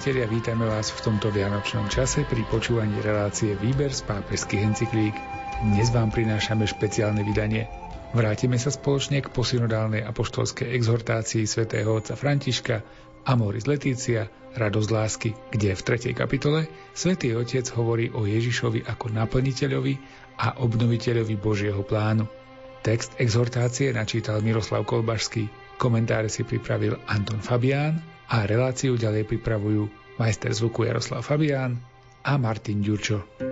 priatelia, vítame vás v tomto vianočnom čase pri počúvaní relácie Výber z pápežských encyklík. Dnes vám prinášame špeciálne vydanie. Vrátime sa spoločne k posynodálnej apoštolskej exhortácii svätého otca Františka Amoris Letícia, radosť lásky, kde v 3. kapitole svätý Otec hovorí o Ježišovi ako naplniteľovi a obnoviteľovi Božieho plánu. Text exhortácie načítal Miroslav Kolbašský, komentáre si pripravil Anton Fabián a reláciu ďalej pripravujú majster zvuku Jaroslav Fabián a Martin Ďurčo.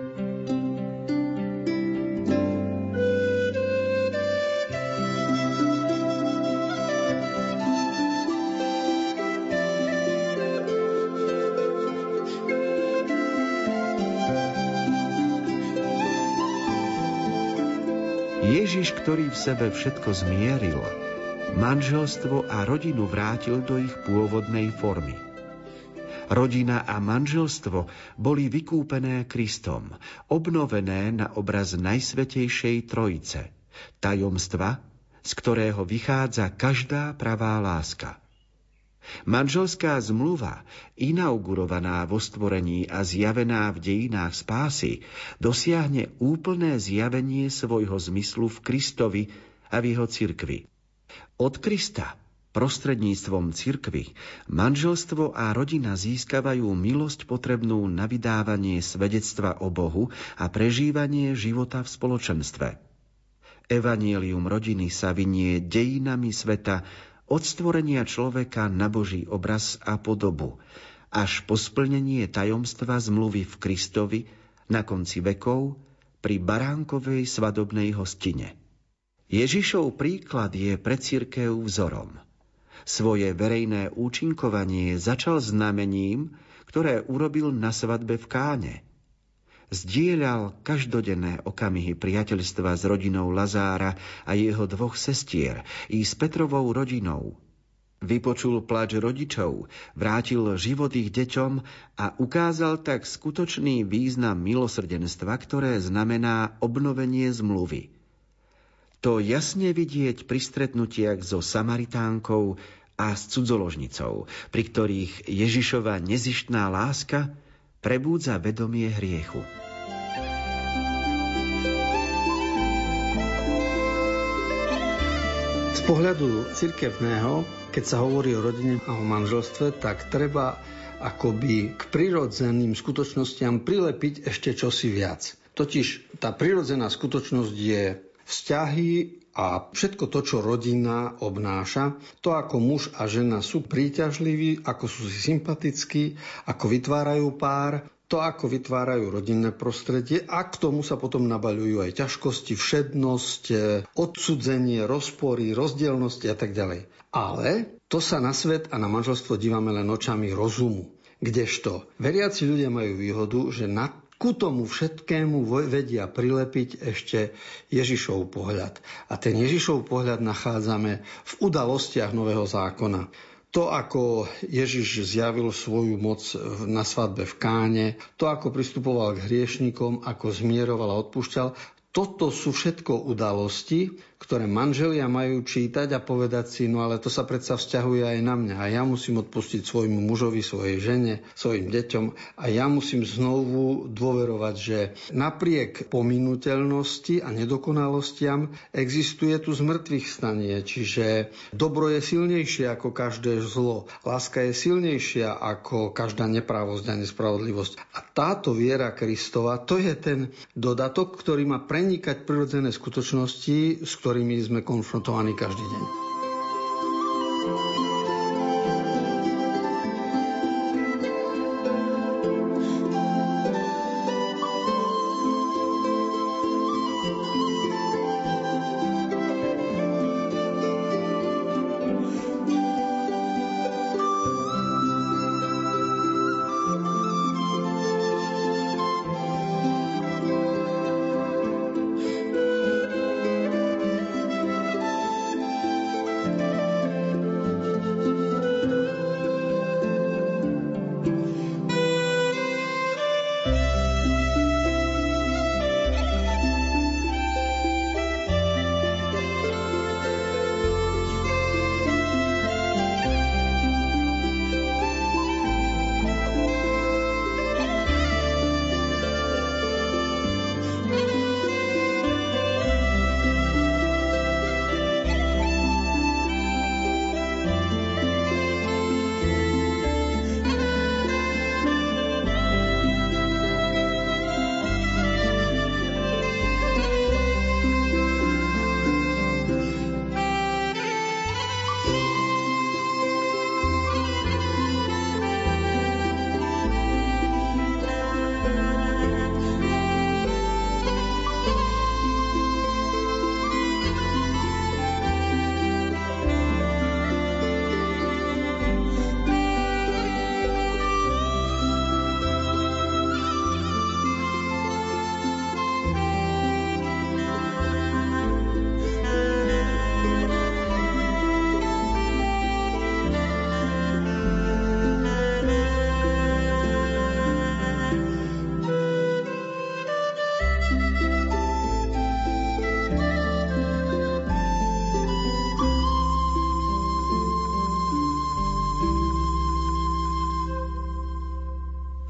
Ktorý v sebe všetko zmieril, manželstvo a rodinu vrátil do ich pôvodnej formy. Rodina a manželstvo boli vykúpené Kristom, obnovené na obraz Najsvetejšej Trojice, tajomstva, z ktorého vychádza každá pravá láska. Manželská zmluva, inaugurovaná vo stvorení a zjavená v dejinách spásy, dosiahne úplné zjavenie svojho zmyslu v Kristovi a v jeho cirkvi. Od Krista prostredníctvom cirkvy manželstvo a rodina získavajú milosť potrebnú na vydávanie svedectva o Bohu a prežívanie života v spoločenstve. Evanielium rodiny sa vynie dejinami sveta od stvorenia človeka na Boží obraz a podobu, až po splnenie tajomstva zmluvy v Kristovi na konci vekov pri baránkovej svadobnej hostine. Ježišov príklad je pre církev vzorom. Svoje verejné účinkovanie začal znamením, ktoré urobil na svadbe v Káne. Zdieľal každodenné okamihy priateľstva s rodinou Lazára a jeho dvoch sestier i s Petrovou rodinou. Vypočul plač rodičov, vrátil život ich deťom a ukázal tak skutočný význam milosrdenstva, ktoré znamená obnovenie zmluvy – to jasne vidieť pri stretnutiach so Samaritánkou a s cudzoložnicou, pri ktorých Ježišova nezištná láska prebúdza vedomie hriechu. Z pohľadu cirkevného, keď sa hovorí o rodine a o manželstve, tak treba akoby k prirodzeným skutočnostiam prilepiť ešte čosi viac. Totiž tá prirodzená skutočnosť je vzťahy a všetko to, čo rodina obnáša, to ako muž a žena sú príťažliví, ako sú si sympatickí, ako vytvárajú pár, to, ako vytvárajú rodinné prostredie a k tomu sa potom nabaľujú aj ťažkosti, všednosť, e, odsudzenie, rozpory, rozdielnosti a tak ďalej. Ale to sa na svet a na manželstvo dívame len očami rozumu. Kdežto veriaci ľudia majú výhodu, že na ku tomu všetkému vedia prilepiť ešte Ježišov pohľad. A ten Ježišov pohľad nachádzame v udalostiach Nového zákona. To, ako Ježiš zjavil svoju moc na svadbe v Káne, to, ako pristupoval k hriešnikom, ako zmieroval a odpúšťal, toto sú všetko udalosti, ktoré manželia majú čítať a povedať si, no ale to sa predsa vzťahuje aj na mňa. A ja musím odpustiť svojmu mužovi, svojej žene, svojim deťom. A ja musím znovu dôverovať, že napriek pominuteľnosti a nedokonalostiam existuje tu zmrtvých stanie, čiže dobro je silnejšie ako každé zlo, láska je silnejšia ako každá neprávosť a nespravodlivosť. A táto viera Kristova, to je ten dodatok, ktorý má prenikať prirodzené skutočnosti, s ktorými sme konfrontovaní každý deň.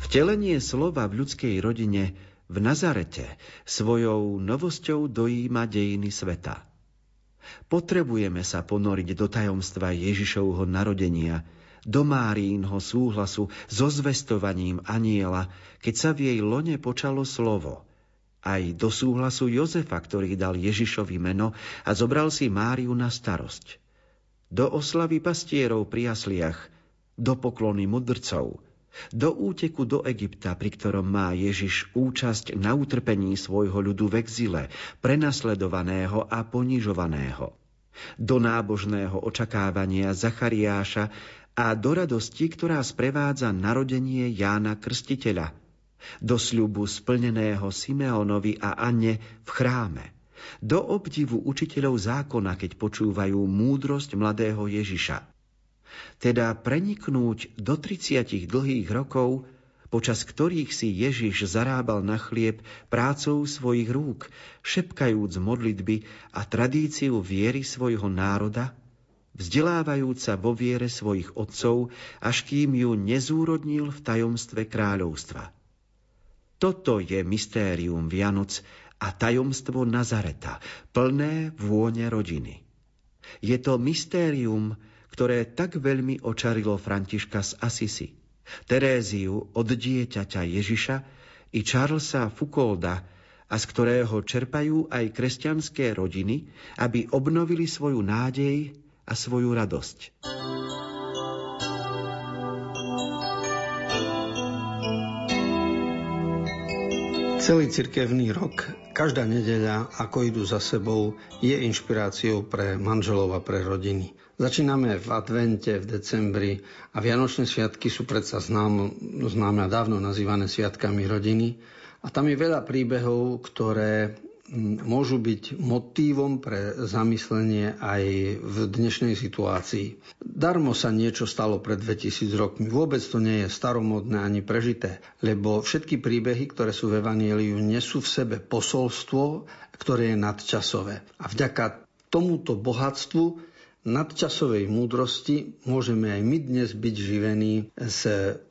Vtelenie slova v ľudskej rodine v Nazarete svojou novosťou dojíma dejiny sveta. Potrebujeme sa ponoriť do tajomstva Ježišovho narodenia, do Márínho súhlasu so zvestovaním aniela, keď sa v jej lone počalo slovo – aj do súhlasu Jozefa, ktorý dal Ježišovi meno a zobral si Máriu na starosť. Do oslavy pastierov pri jasliach, do poklony mudrcov, do úteku do Egypta, pri ktorom má Ježiš účasť na utrpení svojho ľudu v exile, prenasledovaného a ponižovaného, do nábožného očakávania Zachariáša a do radosti, ktorá sprevádza narodenie Jána Krstiteľa, do sľubu splneného Simeonovi a Anne v chráme, do obdivu učiteľov zákona, keď počúvajú múdrosť mladého Ježiša, teda preniknúť do 30 dlhých rokov, počas ktorých si Ježiš zarábal na chlieb prácou svojich rúk, šepkajúc modlitby a tradíciu viery svojho národa, vzdelávajúc sa vo viere svojich otcov, až kým ju nezúrodnil v tajomstve kráľovstva. Toto je mystérium Vianoc a tajomstvo Nazareta, plné vône rodiny. Je to mystérium, ktoré tak veľmi očarilo Františka z Asisi, Teréziu od dieťaťa Ježiša i Charlesa Foucaulda, a z ktorého čerpajú aj kresťanské rodiny, aby obnovili svoju nádej a svoju radosť. Celý cirkevný rok, každá nedeľa, ako idú za sebou, je inšpiráciou pre manželov a pre rodiny. Začíname v advente, v decembri a Vianočné sviatky sú predsa známe, známe a dávno nazývané sviatkami rodiny. A tam je veľa príbehov, ktoré môžu byť motívom pre zamyslenie aj v dnešnej situácii. Darmo sa niečo stalo pred 2000 rokmi. Vôbec to nie je staromodné ani prežité, lebo všetky príbehy, ktoré sú v Evangeliu, nesú v sebe posolstvo, ktoré je nadčasové. A vďaka tomuto bohatstvu nadčasovej múdrosti môžeme aj my dnes byť živení z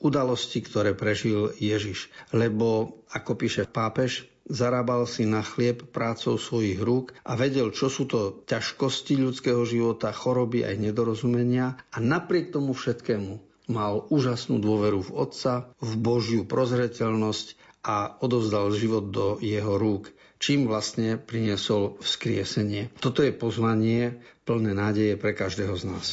udalosti, ktoré prežil Ježiš. Lebo, ako píše pápež, zarábal si na chlieb prácou svojich rúk a vedel, čo sú to ťažkosti ľudského života, choroby aj nedorozumenia a napriek tomu všetkému mal úžasnú dôveru v Otca, v Božiu prozreteľnosť a odovzdal život do jeho rúk, čím vlastne priniesol vzkriesenie. Toto je pozvanie plné nádeje pre každého z nás.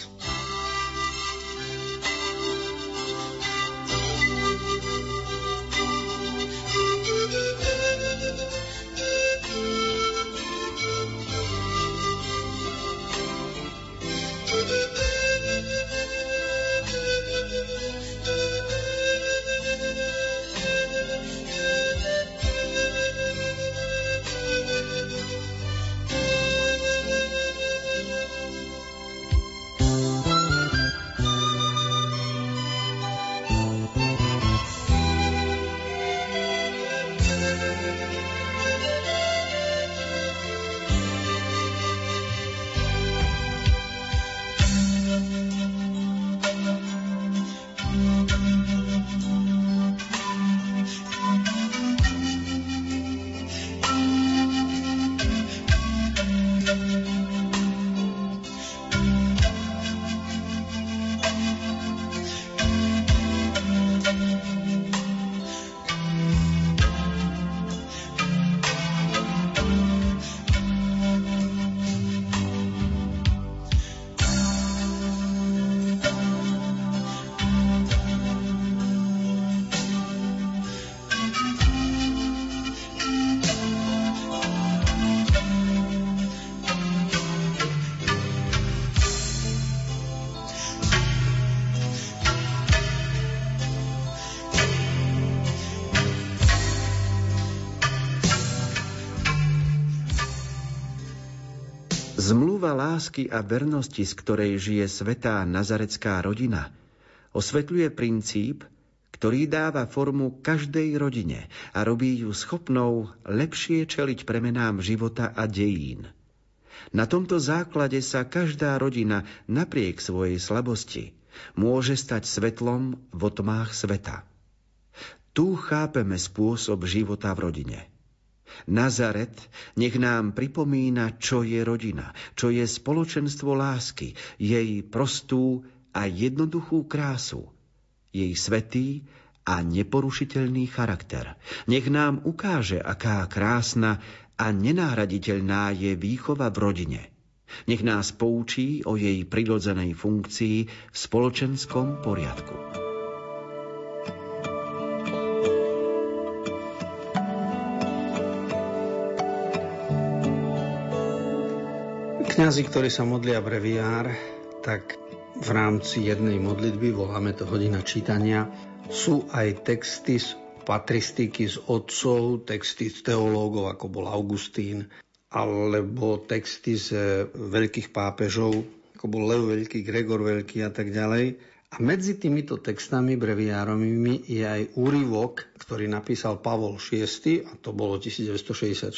Lásky a vernosti, z ktorej žije svetá nazarecká rodina, osvetľuje princíp, ktorý dáva formu každej rodine a robí ju schopnou lepšie čeliť premenám života a dejín. Na tomto základe sa každá rodina napriek svojej slabosti môže stať svetlom v otmách sveta. Tu chápeme spôsob života v rodine. Nazaret nech nám pripomína, čo je rodina, čo je spoločenstvo lásky, jej prostú a jednoduchú krásu, jej svetý a neporušiteľný charakter. Nech nám ukáže, aká krásna a nenahraditeľná je výchova v rodine – nech nás poučí o jej prirodzenej funkcii v spoločenskom poriadku. Kňazi, ktorí sa modlia breviár, tak v rámci jednej modlitby, voláme to hodina čítania, sú aj texty z patristiky z otcov, texty z teológov, ako bol Augustín, alebo texty z veľkých pápežov, ako bol Leo Veľký, Gregor Veľký a tak ďalej. A medzi týmito textami breviárovými je aj úryvok, ktorý napísal Pavol VI, a to bolo 1964,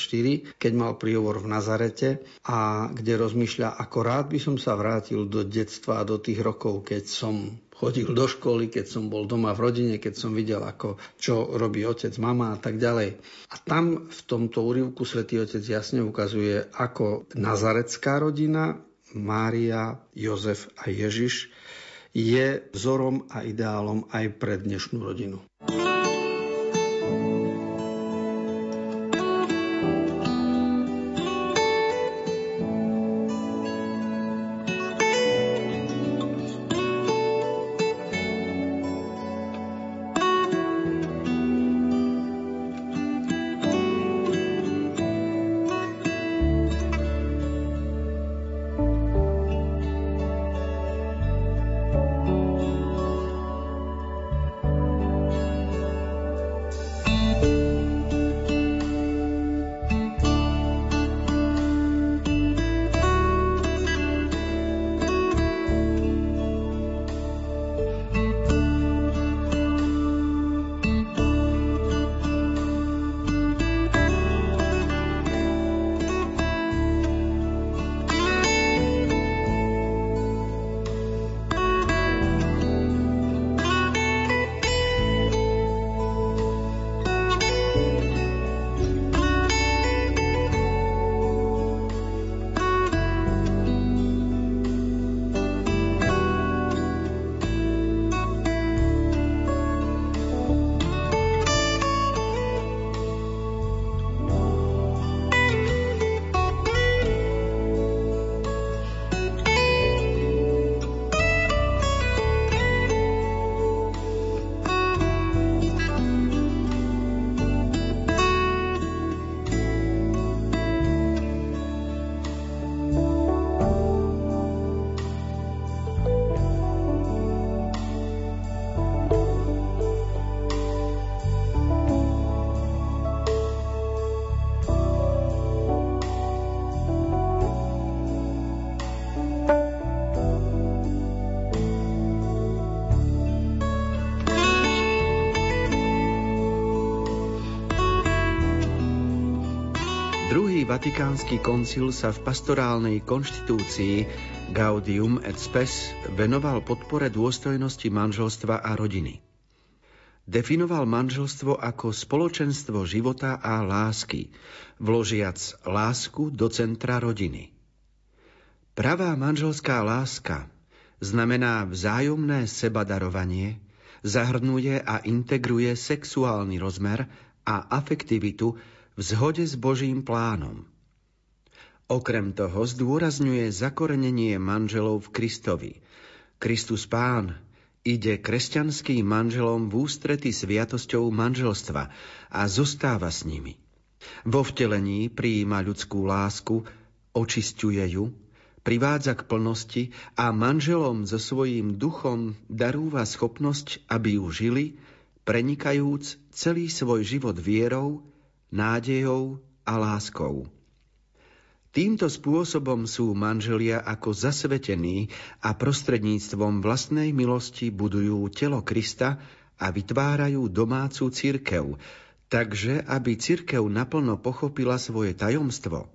keď mal príhovor v Nazarete a kde rozmýšľa, ako rád by som sa vrátil do detstva a do tých rokov, keď som chodil do školy, keď som bol doma v rodine, keď som videl, ako, čo robí otec, mama a tak ďalej. A tam v tomto úrivku svätý Otec jasne ukazuje, ako nazarecká rodina, Mária, Jozef a Ježiš je vzorom a ideálom aj pre dnešnú rodinu. Vatikánsky koncil sa v pastorálnej konštitúcii Gaudium et Spes venoval podpore dôstojnosti manželstva a rodiny. Definoval manželstvo ako spoločenstvo života a lásky, vložiac lásku do centra rodiny. Pravá manželská láska znamená vzájomné sebadarovanie, zahrnuje a integruje sexuálny rozmer a afektivitu v zhode s Božím plánom. Okrem toho zdôrazňuje zakorenenie manželov v Kristovi. Kristus Pán ide kresťanským manželom v ústrety sviatosťou manželstva a zostáva s nimi. Vo vtelení prijíma ľudskú lásku, očisťuje ju, privádza k plnosti a manželom so svojím duchom darúva schopnosť, aby ju žili, prenikajúc celý svoj život vierou, nádejou a láskou. Týmto spôsobom sú manželia ako zasvetení a prostredníctvom vlastnej milosti budujú telo Krista a vytvárajú domácu cirkev, takže aby cirkev naplno pochopila svoje tajomstvo,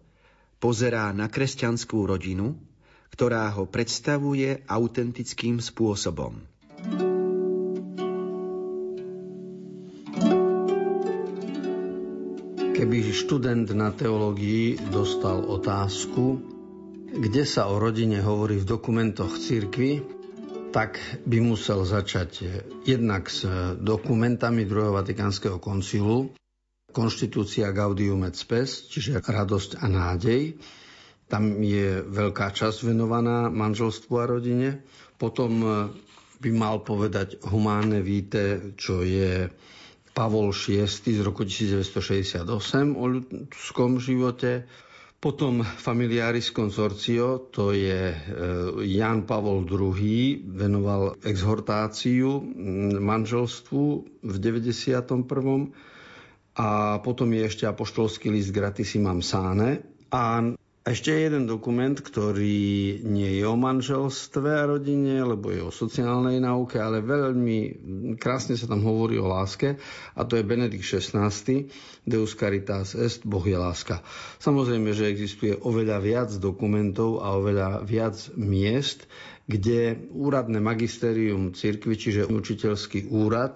pozerá na kresťanskú rodinu, ktorá ho predstavuje autentickým spôsobom. Keby študent na teológii dostal otázku, kde sa o rodine hovorí v dokumentoch cirkvy, tak by musel začať jednak s dokumentami druhého Vatikánskeho koncilu, konštitúcia Gaudium et Spes, čiže radosť a nádej. Tam je veľká časť venovaná manželstvu a rodine. Potom by mal povedať humánne víte, čo je Pavol VI z roku 1968 o ľudskom živote. Potom Familiaris Consortio, to je e, Jan Pavol II, venoval exhortáciu manželstvu v 91. A potom je ešte apoštolský list Gratissimam Sane. A ešte jeden dokument, ktorý nie je o manželstve a rodine, lebo je o sociálnej nauke, ale veľmi krásne sa tam hovorí o láske a to je Benedikt XVI, Deus Caritas Est, Boh je láska. Samozrejme, že existuje oveľa viac dokumentov a oveľa viac miest, kde úradné magisterium cirkvi, čiže učiteľský úrad,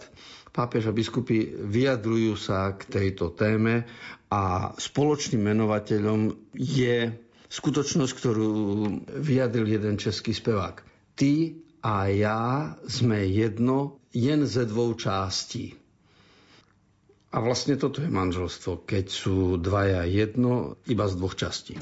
pápež a biskupy vyjadrujú sa k tejto téme a spoločným menovateľom je skutočnosť, ktorú vyjadril jeden český spevák. Ty a ja sme jedno, jen ze dvou částí. A vlastne toto je manželstvo, keď sú dvaja jedno, iba z dvoch častí.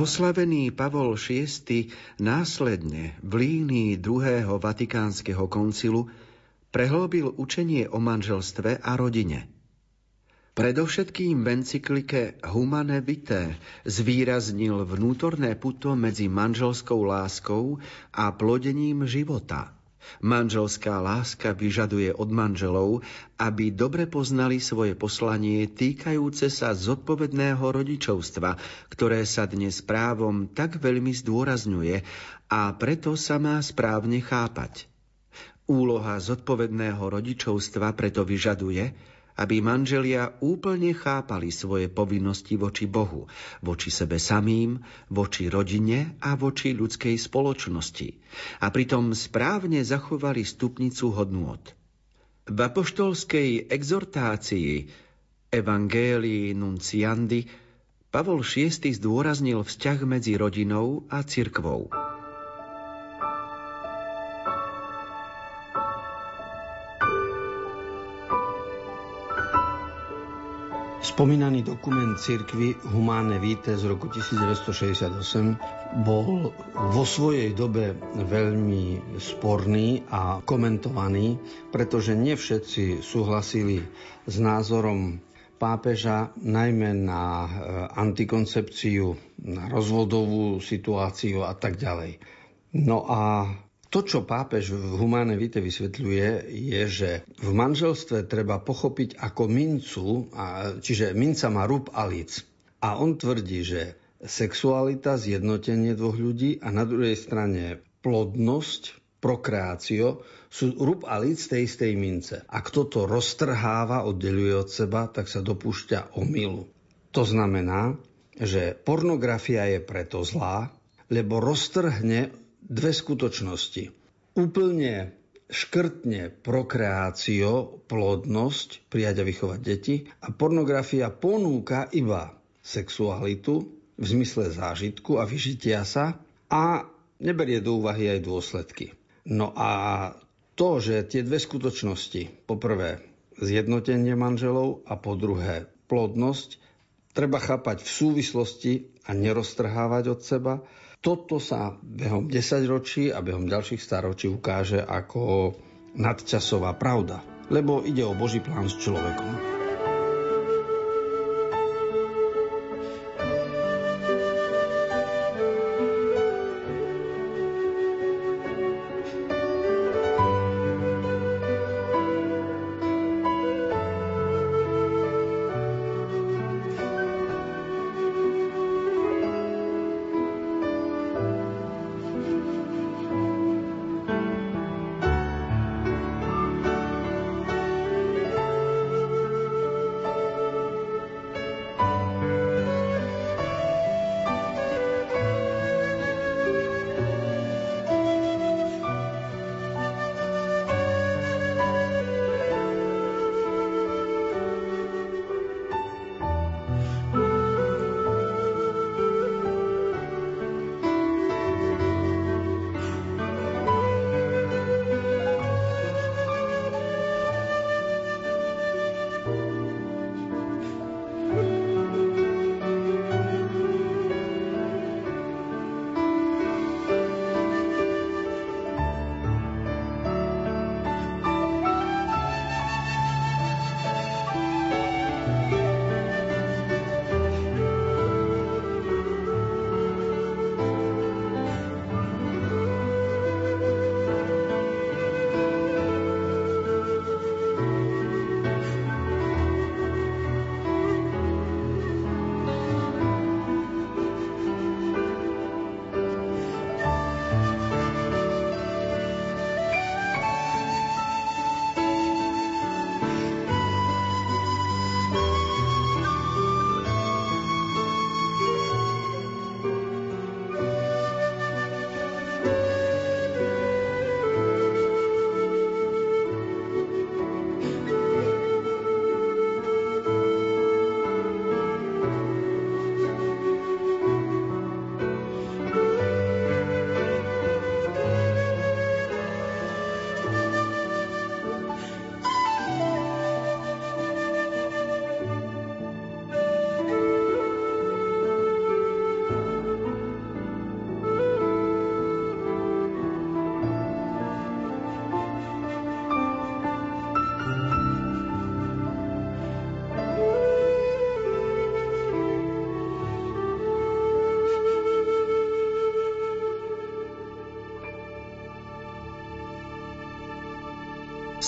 Blahoslavený Pavol VI následne v línii druhého Vatikánskeho koncilu prehlbil učenie o manželstve a rodine. Predovšetkým v encyklike Humane Vitae zvýraznil vnútorné puto medzi manželskou láskou a plodením života – Manželská láska vyžaduje od manželov, aby dobre poznali svoje poslanie týkajúce sa zodpovedného rodičovstva, ktoré sa dnes právom tak veľmi zdôrazňuje a preto sa má správne chápať. Úloha zodpovedného rodičovstva preto vyžaduje, aby manželia úplne chápali svoje povinnosti voči Bohu, voči sebe samým, voči rodine a voči ľudskej spoločnosti a pritom správne zachovali stupnicu hodnôt. V apoštolskej exhortácii Evangelii Nunciandi Pavol VI zdôraznil vzťah medzi rodinou a cirkvou. Spomínaný dokument cirkvy Humánne Vitae z roku 1968 bol vo svojej dobe veľmi sporný a komentovaný, pretože nevšetci súhlasili s názorom pápeža najmä na e, antikoncepciu, na rozvodovú situáciu a tak ďalej. No a to, čo pápež v Humane Vite vysvetľuje, je, že v manželstve treba pochopiť ako mincu, čiže minca má rúb a lic. A on tvrdí, že sexualita, zjednotenie dvoch ľudí a na druhej strane plodnosť, prokreácio sú rub a líc tej istej mince. A kto to roztrháva, oddeluje od seba, tak sa dopúšťa omylu. To znamená, že pornografia je preto zlá, lebo roztrhne dve skutočnosti. Úplne škrtne prokreácio, plodnosť, prijať a vychovať deti a pornografia ponúka iba sexualitu v zmysle zážitku a vyžitia sa a neberie do úvahy aj dôsledky. No a to, že tie dve skutočnosti, poprvé zjednotenie manželov a po druhé plodnosť, treba chápať v súvislosti a neroztrhávať od seba. Toto sa behom 10 ročí a behom ďalších staročí ukáže ako nadčasová pravda, lebo ide o Boží plán s človekom.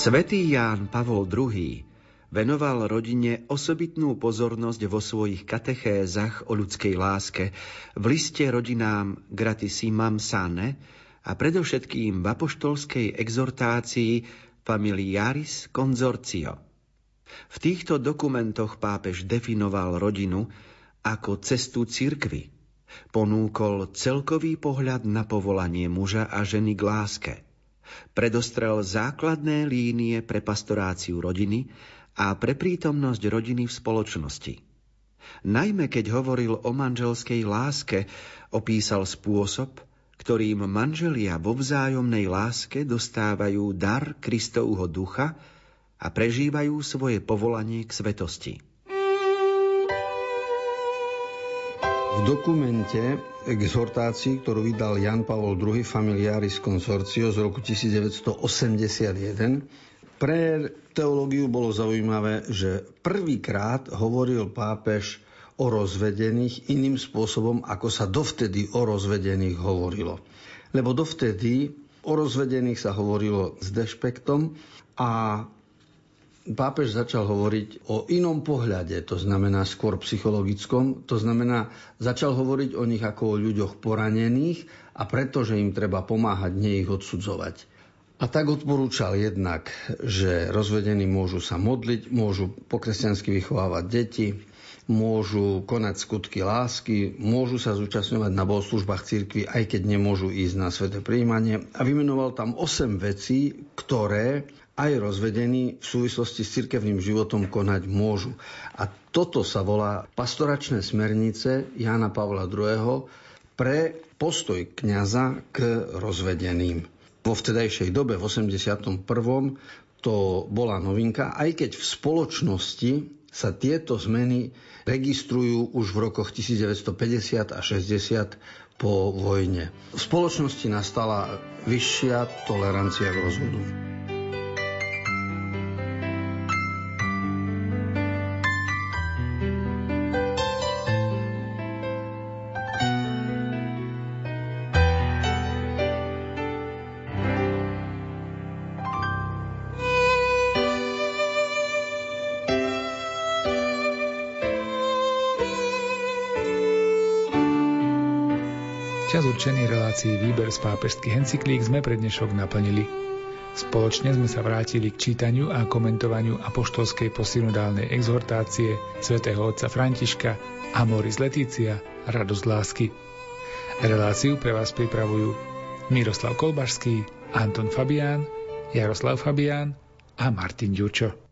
Svetý Ján Pavol II venoval rodine osobitnú pozornosť vo svojich katechézach o ľudskej láske v liste rodinám Gratissimam Sane a predovšetkým v apoštolskej exhortácii Familiaris Consortio. V týchto dokumentoch pápež definoval rodinu ako cestu cirkvy. Ponúkol celkový pohľad na povolanie muža a ženy k láske – Predostrel základné línie pre pastoráciu rodiny a pre prítomnosť rodiny v spoločnosti. Najmä keď hovoril o manželskej láske, opísal spôsob, ktorým manželia vo vzájomnej láske dostávajú dar Kristovho ducha a prežívajú svoje povolanie k svetosti. V dokumente exhortácii, ktorú vydal Jan Pavol II Familiaris Consortio z roku 1981, pre teológiu bolo zaujímavé, že prvýkrát hovoril pápež o rozvedených iným spôsobom, ako sa dovtedy o rozvedených hovorilo. Lebo dovtedy o rozvedených sa hovorilo s dešpektom a pápež začal hovoriť o inom pohľade, to znamená skôr psychologickom, to znamená, začal hovoriť o nich ako o ľuďoch poranených a pretože im treba pomáhať, nie ich odsudzovať. A tak odporúčal jednak, že rozvedení môžu sa modliť, môžu po kresťansky vychovávať deti, môžu konať skutky lásky, môžu sa zúčastňovať na bohoslužbách cirkvi, aj keď nemôžu ísť na sveté príjmanie. A vymenoval tam 8 vecí, ktoré aj rozvedení v súvislosti s cirkevným životom konať môžu. A toto sa volá pastoračné smernice Jána Pavla II. pre postoj kňaza k rozvedeným. Vo vtedajšej dobe, v 81. to bola novinka, aj keď v spoločnosti sa tieto zmeny registrujú už v rokoch 1950 a 60 po vojne. V spoločnosti nastala vyššia tolerancia k rozvodu. Čas určený relácií výber z pápežských encyklík sme pre dnešok naplnili. Spoločne sme sa vrátili k čítaniu a komentovaniu apoštolskej posynodálnej exhortácie svätého otca Františka Amoris Letícia Radosť lásky. Reláciu pre vás pripravujú Miroslav Kolbašský, Anton Fabián, Jaroslav Fabián a Martin Ďurčo.